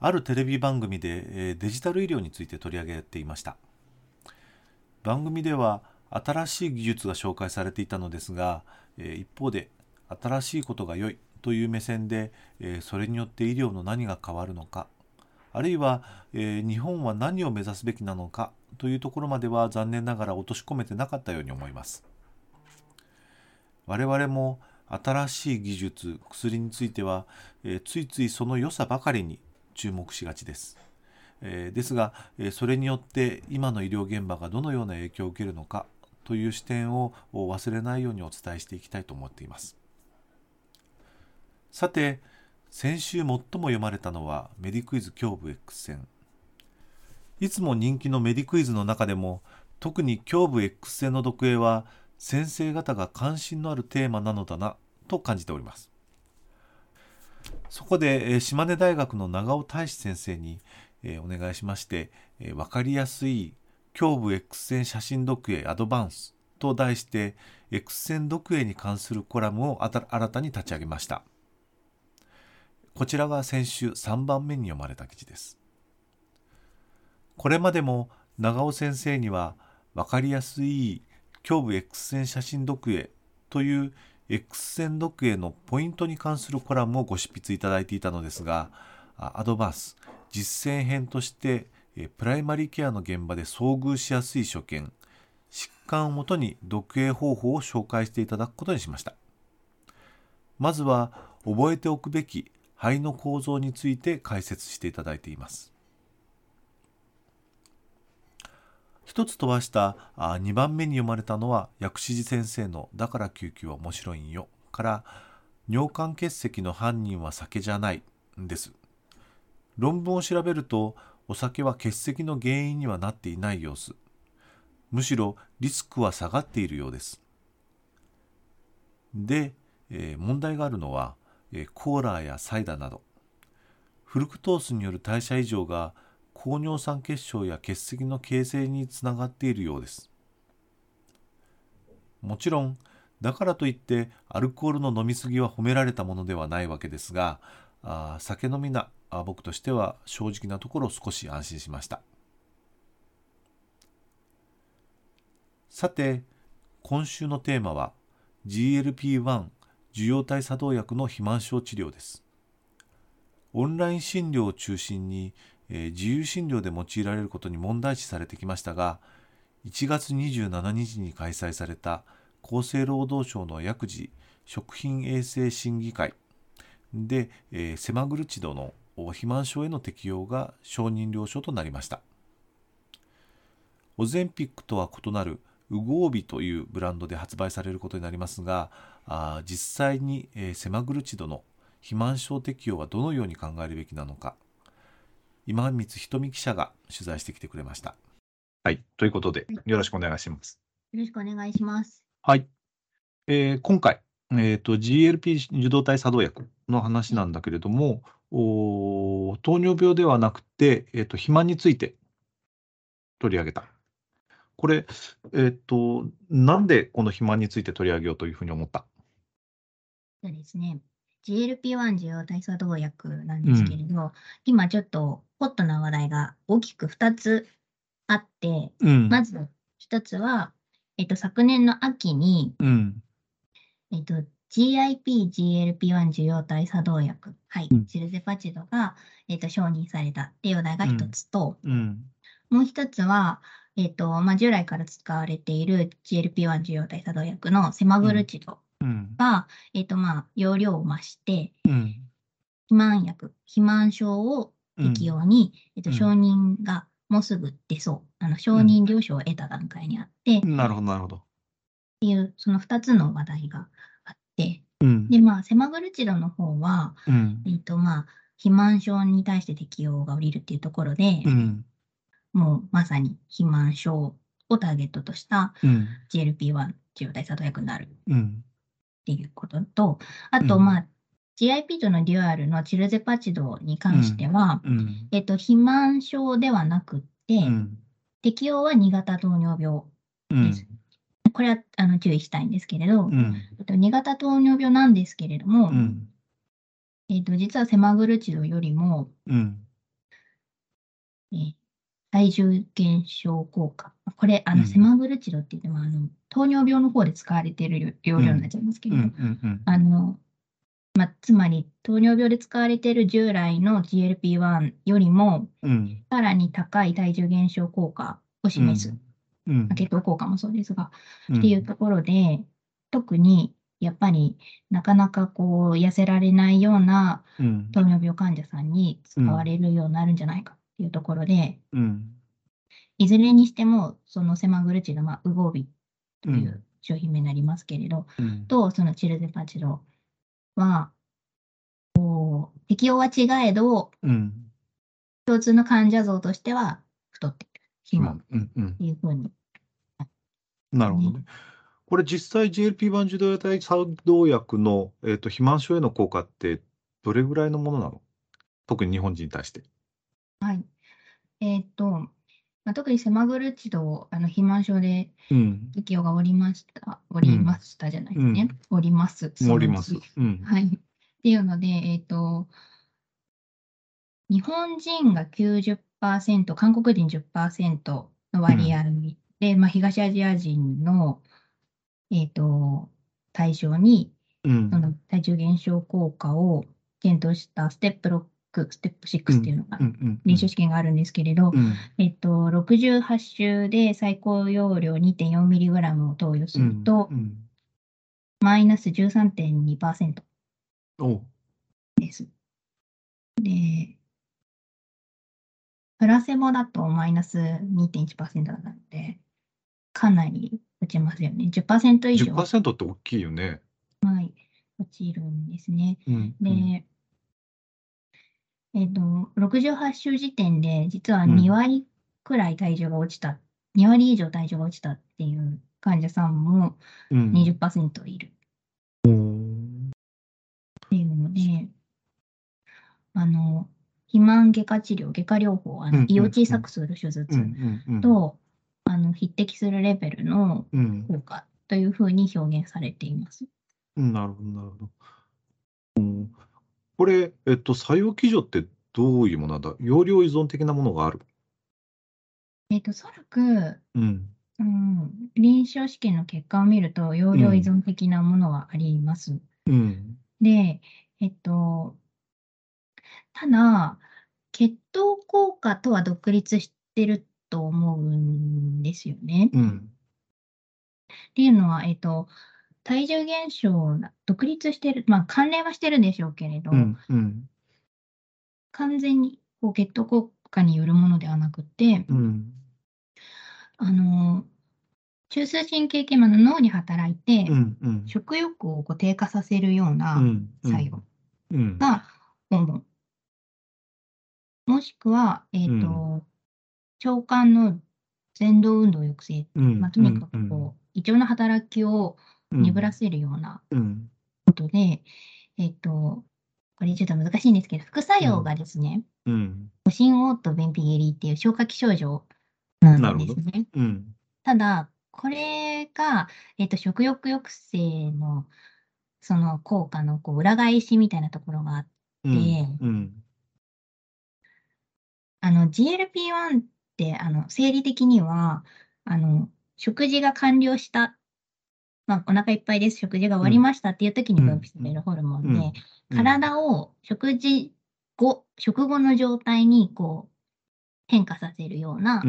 あるテレビ番組でデジタル医療について取り上げていました。番組では新しい技術が紹介されていたのですが一方で新しいことが良いという目線でそれによって医療の何が変わるのかあるいは日本は何を目指すべきなのかというところまでは残念ながら落とし込めてなかったように思います。我々も新しい技術薬については、えー、ついついその良さばかりに注目しがちです、えー、ですが、えー、それによって今の医療現場がどのような影響を受けるのかという視点を忘れないようにお伝えしていきたいと思っています。さて先週最も読まれたのはメディクイズ胸部 X 線。いつも人気のメディクイズの中でも特に胸部 X 線の読影は先生方が関心のあるテーマなのだなと感じております。そこで島根大学の長尾大志先生にお願いしまして分かりやすい胸部 X 線写真読影アドバンスと題して X 線読影に関するコラムを新たに立ち上げました。こちらが先週3番目に読まれた記事です。これまでも長尾先生には分かりやすい胸部 X 線写真読影という X 線読影のポイントに関するコラムをご執筆いただいていたのですがアドバンス。実践編としてプライマリーケアの現場で遭遇しやすい所見疾患をもとに読影方法を紹介していただくことにしました。まずは覚えておくべき肺の構造について解説していただいています。一つ飛ばしたあ2番目に読まれたのは薬師寺先生の「だから救急は面白いんよ」から「尿管結石の犯人は酒じゃない」です。論文を調べるとお酒は結石の原因にはなっていない様子。むしろリスクは下がっているようです。で、えー、問題があるのは、えー、コーラやサイダーなど。フルクトースによる代謝異常が高尿酸血症や結石の形成につながっているようです。もちろんだからといってアルコールの飲み過ぎは褒められたものではないわけですがあ酒飲みなあ僕としては正直なところ少し安心しました。さて今週のテーマは GLP-1 受容体作動薬の肥満症治療です。オンライン診療を中心にえー、自由診療で用いられることに問題視されてきましたが1月27日に開催された厚生労働省の薬事食品衛生審議会で、えー、セマグルチドの肥満症への適用が承認了承となりました。オゼンピックとは異なるウゴービというブランドで発売されることになりますがあ実際に、えー、セマグルチドの肥満症適用はどのように考えるべきなのか。今光ひとみ記者が取材してきてくれました。はい、ということで、よろしくお願いします。よろしくお願いします。はい。えー、今回、えーと、GLP 受動体作動薬の話なんだけれども、お糖尿病ではなくて、えーと、肥満について取り上げた。これ、えーと、なんでこの肥満について取り上げようというふうに思った？そうですね。GLP-1 受容体作動薬なんですけれど、うん、今ちょっとホットな話題が大きく2つあって、うん、まず1つは、えっと、昨年の秋に、うん、えっと、GIP、GLP-1 受容体作動薬、はい、シルゼパチドが、えっと、承認されたっていう話題が1つと、もう1つは、えっとまあ、従来から使われている GLP-1 受容体作動薬のセマグルチドが、えっ、と、まあ、容量を増して、うん、肥満薬、肥満症を適用に、えっ、と、承認がもうすぐ出そう。あの、承認了承を得た段階にあって、なるほど、なるほど。っていう、その2つの話題があって、うん、で、まあ、セマグルチドの方は、うん、えっ、と、まあ、肥満症に対して適用が下りるっていうところで、うん、もうまさに肥満症をターゲットとした GLP-1 受容体作動薬になる。っていうことと、あと、まあ、GIP とのデュアルのチルゼパチドに関しては、えっと、肥満症ではなくて、適用は2型糖尿病です。これはあの注意したいんですけれど、えっと、2型糖尿病なんですけれども、えっと、実はセマグルチドよりも、え体重減少効果。これ、あの、セマグルチドって言っても、あの、糖尿病の方で使われている容量になっちゃいますけど、あの、まあ、つまり、糖尿病で使われている従来の GLP-1 よりも、さらに高い体重減少効果を示す。うん、血糖効果もそうですが、っていうところで、特にやっぱりなかなかこう痩せられないような糖尿病患者さんに使われるようになるんじゃないか。っていうところで、うん、いずれにしても、そのセマグルチド、まあ、ウゴービという商品名になりますけれど、うん、と、そのチルゼパチドは、こう適用は違えど、うん、共通の患者像としては太っている、肥満っていうふうに。なるほどね。これ実際 GLP-1 受動体作動薬の、えーと、肥満症への効果ってどれぐらいのものなの？特に日本人に対して。はい。えっ、と、まあ、特にセマグルチド、あの肥満症で適用がおりました、おりましたじゃないですね。おります。おります。うん。はい。っていうので、えっ、と、日本人が90%、韓国人10%の割合で、まあ、東アジア人の、えっ、と、対象に、その体重減少効果を検討したステップ6ステップ6っていうのが、臨床試験があるんですけれど、えっと、68週で最高容量 2.4mg を投与すると、マイナス13.2%です。で、プラセボだとマイナス2.1%なので、かなり落ちますよね。10%以上。10%って大きいよね。はい、落ちるんですね。うん、で、えっ、ー、と、68週時点で、実は2割くらい体重が落ちた、うん、2割以上体重が落ちたっていう患者さんも20%いる。うん、っていうので、あの、肥満外科治療、外科療法、あの胃を小さくする手術と、あの匹敵するレベルの効果というふうに表現されています。うん、なるほど、なるほど。これ、えっと、作用基準ってどういうものだ？容量依存的なものがある？えっと、おそらく、うん。うん、臨床試験の結果を見ると、容量依存的なものはあります。うん。で、えっと、ただ、血糖効果とは独立してると思うんですよね。うん。っていうのは、えっと、体重減少、独立してる、まあ、関連はしてるんでしょうけれど、うんうん、完全にこう血糖効果によるものではなくて、うん、あの、中枢神経系の脳に働いて、うんうん、食欲をこう低下させるような作用が主。もしくは、えっ、ー、と、腸管の前動運動抑制、まあ、とにかくこう、胃腸の働きを鈍らせるようなことで、うん、えっと、これちょっと難しいんですけど、副作用がですね、うん。オシンオート便秘下痢っていう消化器症状なんですね。うん、ただ、これが、えっと、食欲抑制のその効果のこう裏返しみたいなところがあって、うん、あの GLP-1 ってあの生理的にはあの食事が完了したまあ、お腹いっぱいです、食事が終わりましたっていう時に分泌されるホルモンで、体を食事後、食後の状態にこう変化させるような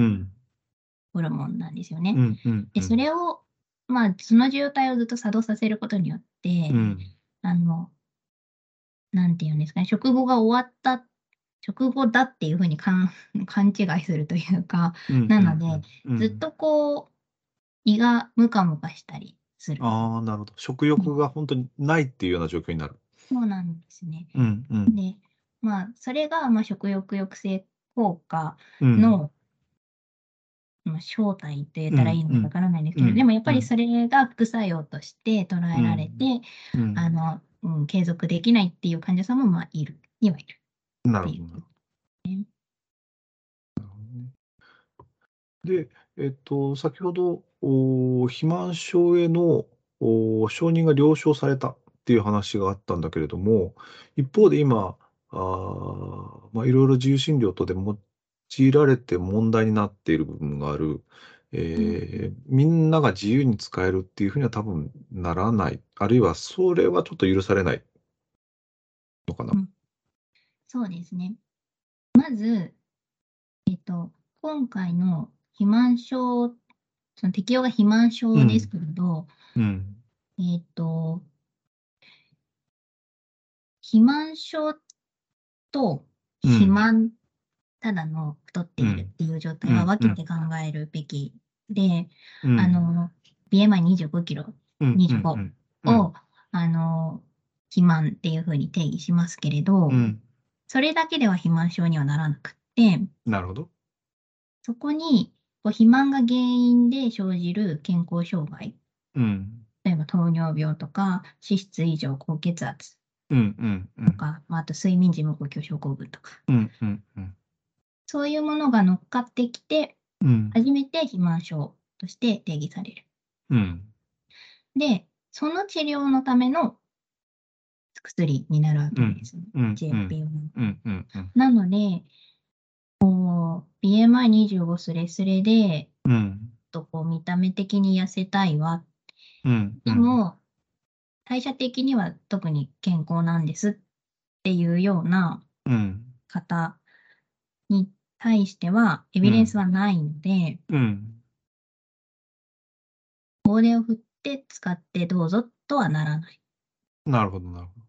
ホルモンなんですよね。で、それを、まあ、その状態をずっと作動させることによって、あの、なんていうんですかね、食後が終わった、食後だっていうふうに 勘違いするというか、なので、ずっとこう、胃がムカムカしたり、する。ああ、なるほど。食欲が本当にないっていうような状況になる。そうなんですね。うんうん。で、まあ、それが、まあ、食欲抑制効果の、の正体と言ったらいいのかわからないんですけど、でもやっぱりそれが副作用として捉えられて、あの、うん、継続できないっていう患者さんもまあいる、にはいる。なるほど。で、えっと、先ほど、お肥満症へのお承認が了承されたっていう話があったんだけれども、一方で今、あまあ、いろいろ自由診療とで用いられて問題になっている部分がある、えー、みんなが自由に使えるっていうふうには多分ならない。あるいはそれはちょっと許されないのかな。うん、そうですね。まず、えっと、今回の肥満症、その適用が肥満症ですけれど、うん、えっ、と、肥満症と肥満、ただの太っているっていう状態は分けて考えるべきで、あの、BMI25 キロ、25を、あの、肥満っていうふうに定義しますけれど、それだけでは肥満症にはならなくて、なるほど。そこに肥満が原因で生じる健康障害、うん、例えば糖尿病とか脂質異常高血圧。とか、うんうん。うんまあ、あと睡眠時無呼吸症候群とか、うんうんうん、そういうものが乗っかってきて、うん、初めて肥満症として定義される。うん、で、その治療のための薬になるわけですね、うん、GLP-1、うんうんうん。なので、BMI25 スレスレで、うん、とこう見た目的に痩せたいわ。うん、でも、代謝的には特に健康なんですっていうような方に対しては、エビデンスはないので、うん、大手を振って使ってどうぞとはならない。なるほど、なるほど。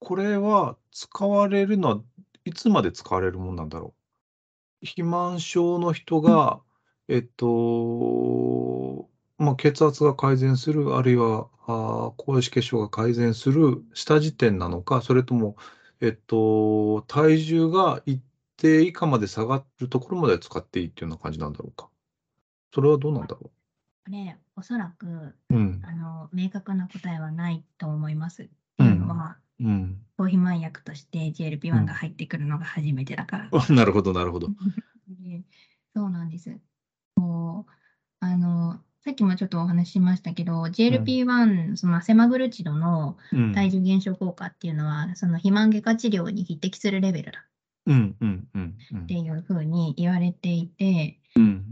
これは使われるのはいつまで使われるもんなんだろう肥満症の人が、えっと、まあ、血圧が改善する、あるいは、あ高脂血症が改善する下時点なのか、それとも、えっと、体重が一定以下まで下がるところまで使っていいっていうような感じなんだろうか。それはどうなんだろう？これ、おそらく、うん、あの明確な答えはないと思います。っていうのは、うん、抗肥満薬として GLP-1 が入ってくるのが初めてだから。うん、なるほど、なるほど。そうなんです。もうあのさっきもちょっとお話ししましたけど、GLP-1、うん、そのセマグルチドの体重減少効果っていうのは、うん、その肥満外科治療に匹敵するレベルだ。うんうんうんっていうふうに言われていて、うん、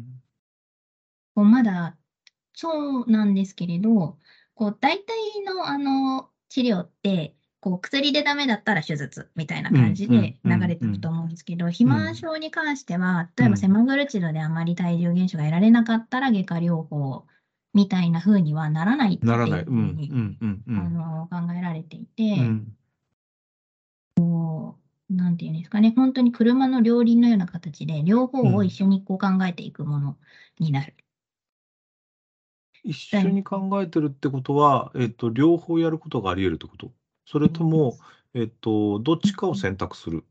こうまだそうなんですけれど、こう大体のあの治療ってこう薬でダメだったら手術みたいな感じで流れていくと思うんですけど、肥満症に関しては、例えばセマグルチドであまり体重減少が得られなかったら外科療法みたいな風にはならないっていうふうに考えられていて、こう、なんていうんですかね、本当に車の両輪のような形で、両方を一緒にこう考えていくものになる。一緒に考えてるってことは、えっと、両方やることがあり得るってこと？それとも、えっと、どっちかを選択する？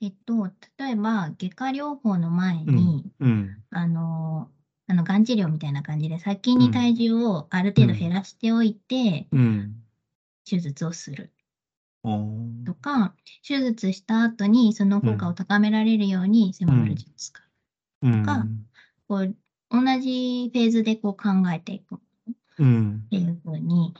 えっと、例えば、外科療法の前に、うん。あの、あの、がん治療みたいな感じで、先に体重をある程度減らしておいて、うん。手術をする。とか、手術した後にその効果を高められるようにセマグルジを使う。とか、こう、同じフェーズでこう考えていく。っていうふうに、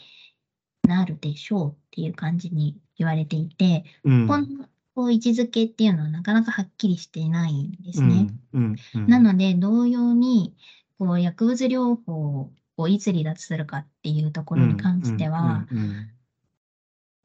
なるでしょうっていう感じに言われていて、うん、この位置づけっていうのはなかなかはっきりしていないんですね。うん。うん、なので、同様にこう薬物療法をいつ離脱するかっていうところに関しては、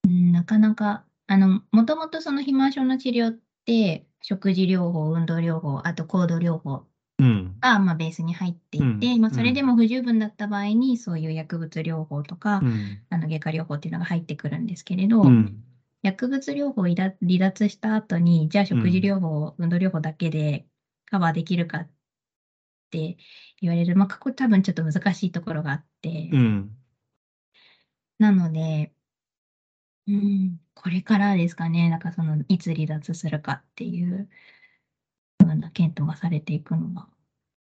なかなか、あの、もともとその肥満症の治療って、食事療法、運動療法、あと行動療法が、まあ、ベースに入っていて、うん、まあ、それでも不十分だった場合に、そういう薬物療法とか、うん、あの外科療法っていうのが入ってくるんですけれど、うん、薬物療法を離脱した後に、じゃあ食事療法、運動療法だけでカバーできるかって言われる、まあ、ここ多分ちょっと難しいところがあって、なので、うん、これからですかね、なんかそのいつ離脱するかっていう。ふうな検討がされていくのが？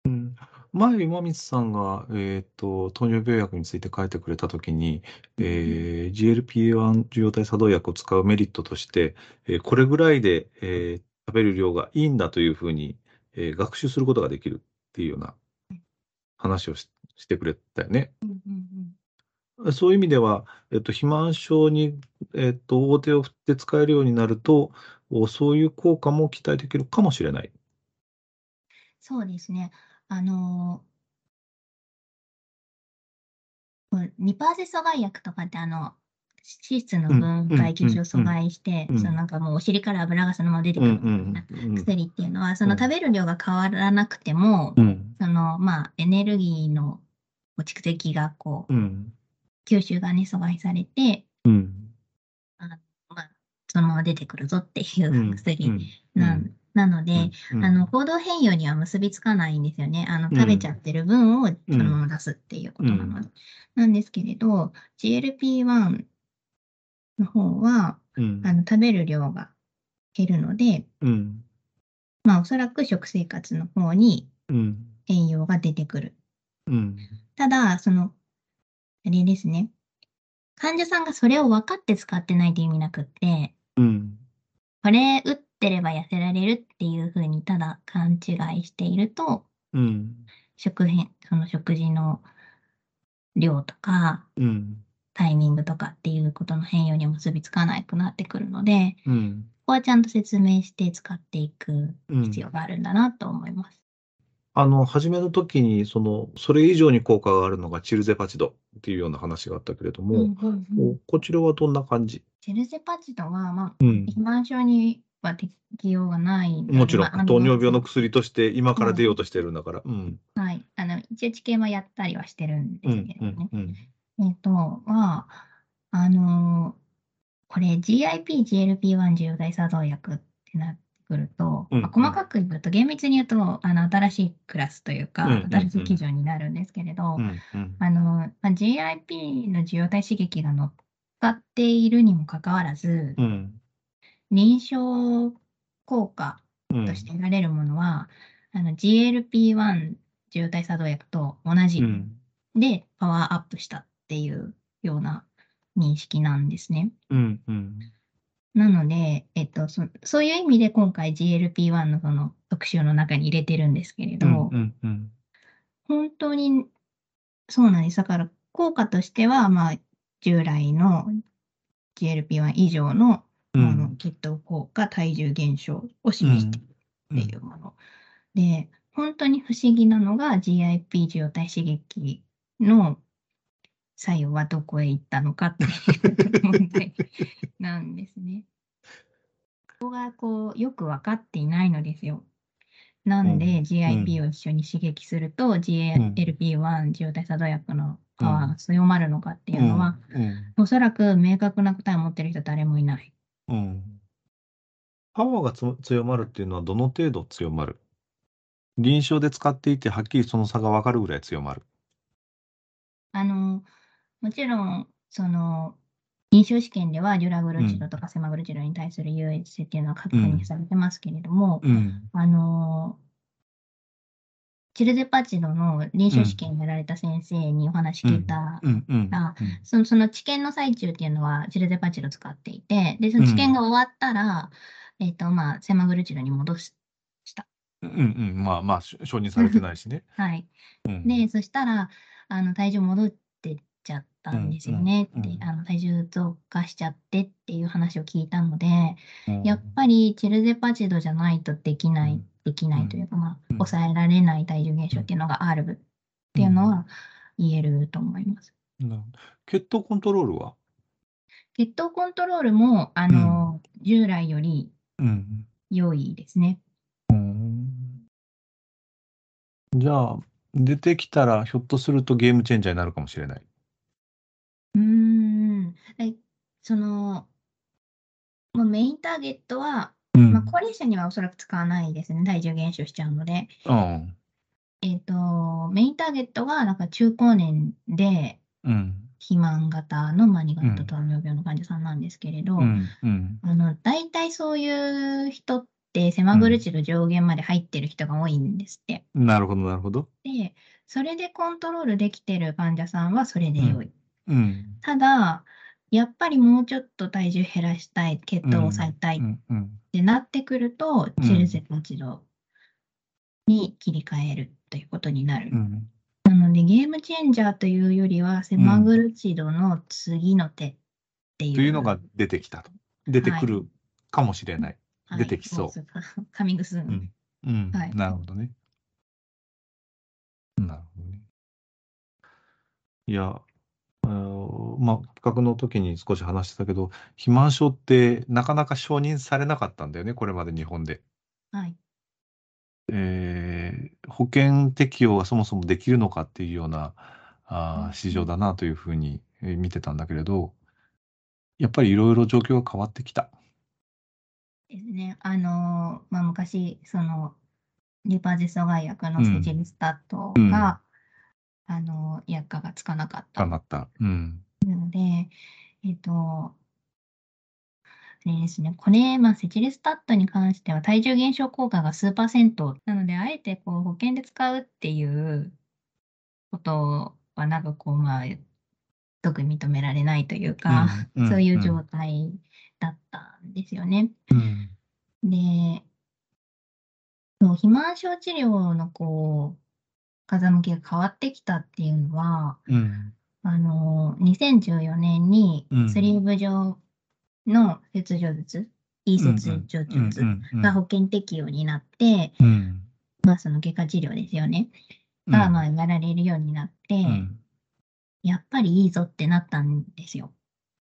うん、前、今光さんが、えーと、糖尿病薬について書いてくれたときに、えー、GLP-1 受容体作動薬を使うメリットとして、えー、これぐらいで、えー、食べる量がいいんだというふうに、えー、学習することができるっていうような話をししてくれたよね。うんうんうん、そういう意味では、えっと、肥満症に、えっと、大手を振って使えるようになると、そういう効果も期待できるかもしれない。そうですね。あのー、リパーゼ阻害薬とかって、あの、脂質の分解基準を阻害して、そのなんかもうお尻から油がそのまま出てくるみたいな薬っていうのは、その食べる量が変わらなくても、そのまあエネルギーの蓄積がこう、吸収がね、阻害されて、あまあ、そのまま出てくるぞっていう薬なんなので、あの、行動変容には結びつかないんですよね。あの、食べちゃってる分をそのまま出すっていうことなので。なんですけれど、GLP-1 の方は、あの、食べる量が減るので、まあ、おそらく食生活の方に変容が出てくる。ただ、その、あれですね。患者さんがそれを分かって使ってないと意味なくって、これ打っってれば痩せられるっていうふうにただ勘違いしていると、うん、食変その食事の量とか、うん、タイミングとかっていうことの変容に結びつかなくなってくるので、うん、ここはちゃんと説明して使っていく必要があるんだなと思います。あの、初めの時に、その、それ以上に効果があるのがチルゼパチドっていうような話があったけれども、うんうんうん、こちらはどんな感じ？チルゼパチドは、まあ、うん、肥満症には適用がないもちろん、糖尿病の薬として今から出ようとしてるんだから。うん、はい。あの、一応治験はやったりはしてるんですけれどね。うんうんうん、えっ、ー、と、は、あのこれ GIP、GLP-1 受容体作動薬ってなってくると、うんうん、まあ、細かく言うと、厳密に言うと、あの、新しいクラスというか、うんうんうん、新しい基準になるんですけれど、うんうん、あの、まあ、GIP の受容体刺激が乗っかっているにもかかわらず、うん臨床効果として得られるものは、うん、GLP-1 受容体作動薬と同じでパワーアップしたっていうような認識なんですね。うんうん、なので、えっとそ、そういう意味で今回 GLP-1 のその特集の中に入れてるんですけれど、うんうんうん、本当にそうなんです。だから効果としては、まあ、従来の GLP-1 以上のあの血糖効果、体重減少を示しているっていうもの。で、本当に不思議なのが GIP 受容体刺激の作用はどこへ行ったのかっていう問題なんですね。ここがこうよく分かっていないのですよ。なんで GIP を一緒に刺激すると GLP-1 受容体作動薬のパワーが強まるのかっていうのは、おそらく明確な答えを持ってる人誰もいない。うん。パワーがつ強まるっていうのはどの程度強まる？臨床で使っていて、はっきりその差が分かるぐらい強まる。あの、もちろん、その、臨床試験では、デュラグルチドとかセマグルチドに対する優越性っていうのは確認されてますけれども、うん。あの、チルゼパチドの臨床試験やられた先生にお話聞いたら、そのその治験の最中っていうのはチルゼパチド使っていて、で、その治験が終わったら、えっ、と、まあ、セマグルチドに戻した。うん。うん、まあまあ、承認されてないしね。はい。で、そしたら、あの、体重戻ってっちゃったんですよねって、あの、体重増加しちゃってっていう話を聞いたので、やっぱりチルゼパチドじゃないとできないできないというか、まあ、抑えられない体重減少っていうのがあるっていうのは言えると思います。血糖コントロールは？血糖コントロールも、あの、うん、従来より良いですね。うん、じゃあ、出てきたら、ひょっとするとゲームチェンジャーになるかもしれない。うん。その、もうメインターゲットは、まあ、高齢者にはおそらく使わないですね。体重減少しちゃうので。うん。えっ、と、メインターゲットが、なんか中高年で、肥満型の、まあ、型糖尿病の患者さんなんですけれど、うんうん、あの、大体そういう人っってセマグルチル上限まで入ってる人が多いんですって。なるほど、なるほど。で、それでコントロールできてる患者さんはそれで良い。うん。ただ、やっぱりもうちょっと体重減らしたい、血糖を抑えたいってなってくると、チルセポチドに切り替えるということになる。なので、ゲームチェンジャーというよりは、セマグルチドの次の手っていう。というのが出てきたと。出てくるかもしれない。はい、出てきそう。カミングスーン。うん。はい、なるほどね。なるほどね。いや、まあ、企画の時に少し話してたけど、肥満症ってなかなか承認されなかったんだよね、これまで日本で。はい。えー、保険適用がそもそもできるのかっていうようなあ市場だなというふうに見てたんだけれど、やっぱりいろいろ状況が変わってきた。ですね。あのまあ、昔、その、リパジ阻害薬のセジルスタットうん。が、あの、薬価がつかなかった。なった。うん。なので、えっと、でですね、これ、まあ、セチルスタットに関しては体重減少効果が数パーセントなので、あえてこう保険で使うっていうことは、なんかこう、まあ、特に認められないというか、うん。そういう状態だったんですよね。うん、で、そう肥満症治療のこう、風向きが変わってきたっていうのは、うん、あの、2014年にスリーブ状の切除術、いい切除術が保険適用になって、うん、まあその外科治療ですよね、が、まあやられるようになって、やっぱりいいぞってなったんですよ。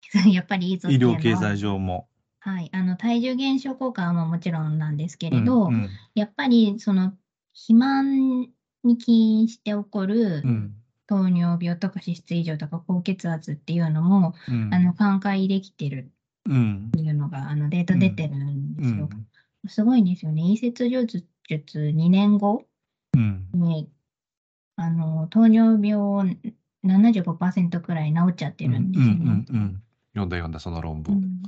やっぱりいいぞって医療経済上も。はい。あの、体重減少効果はもちろんなんですけれど、うんうん、やっぱりその、肥満に起因して起こる、糖尿病とか脂質異常とか高血圧っていうのも、うん、あの、寛解できてるっていうのが、あの、データ出てるんですよ。すごいんですよね。移切除術2年後に、あの、糖尿病75%くらい治っちゃってるんですよね。うんうんうん、読んだ読んだ、その論文。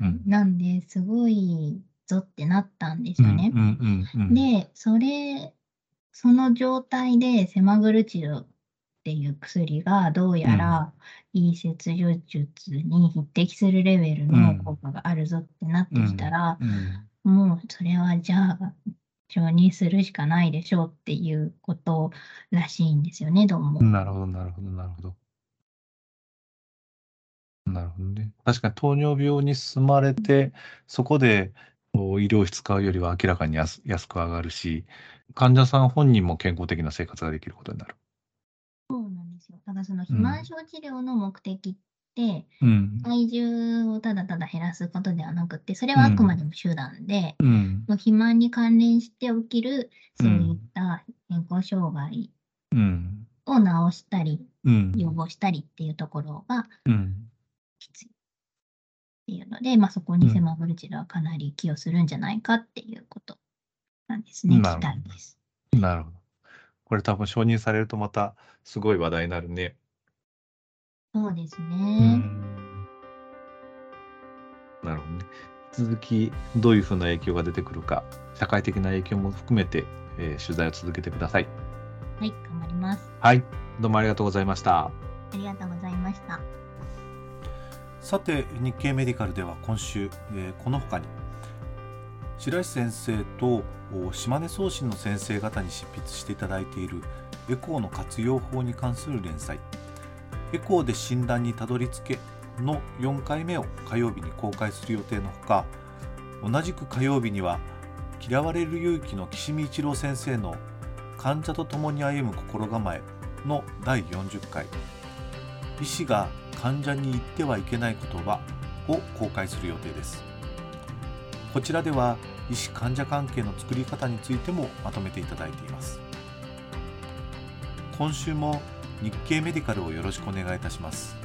うん、なんで、すごいぞってなったんですよね。で、それ、その状態でセマグルチドっていう薬がどうやら、いい切除術に匹敵するレベルの効果があるぞってなってきたら、もうそれはじゃあ、承認するしかないでしょうっていうことらしいんですよね、どうも。なるほど、なるほど、なるほど。なるほどね。確かに糖尿病に進まれて、そこで医療費使うよりは明らかに安安く上がるし、患者さん本人も健康的な生活ができることになる。だからその肥満症治療の目的って、うん、体重をただただ減らすことではなくて、それはあくまでも手段で、うん、肥満に関連して起きる、そういった健康障害を治したり、予防したりっていうところがきつい。っていうので、まあ、そこにセマブルチルはかなり寄与するんじゃないかっていうことなんですね、期待です。なるほど。これ多分承認されるとまたすごい話題になるね。そうですね。なるほどね。続きどういうふうな影響が出てくるか、社会的な影響も含めて、えー、取材を続けてください。はい、頑張ります。はい、どうもありがとうございました。ありがとうございました。さて、日経メディカルでは今週、えー、この他に白石先生と島根送信の先生方に執筆していただいているエコーの活用法に関する連載。エコーで診断にたどり着けの4回目を火曜日に公開する予定のほか同じく火曜日には嫌われる勇気の岸見一郎先生の患者と共に歩む心構えの第40回。医師が患者に言ってはいけない言葉を公開する予定です。こちらでは医師患者関係の作り方についてもまとめていただいています。今週も日経メディカルをよろしくお願いいたします。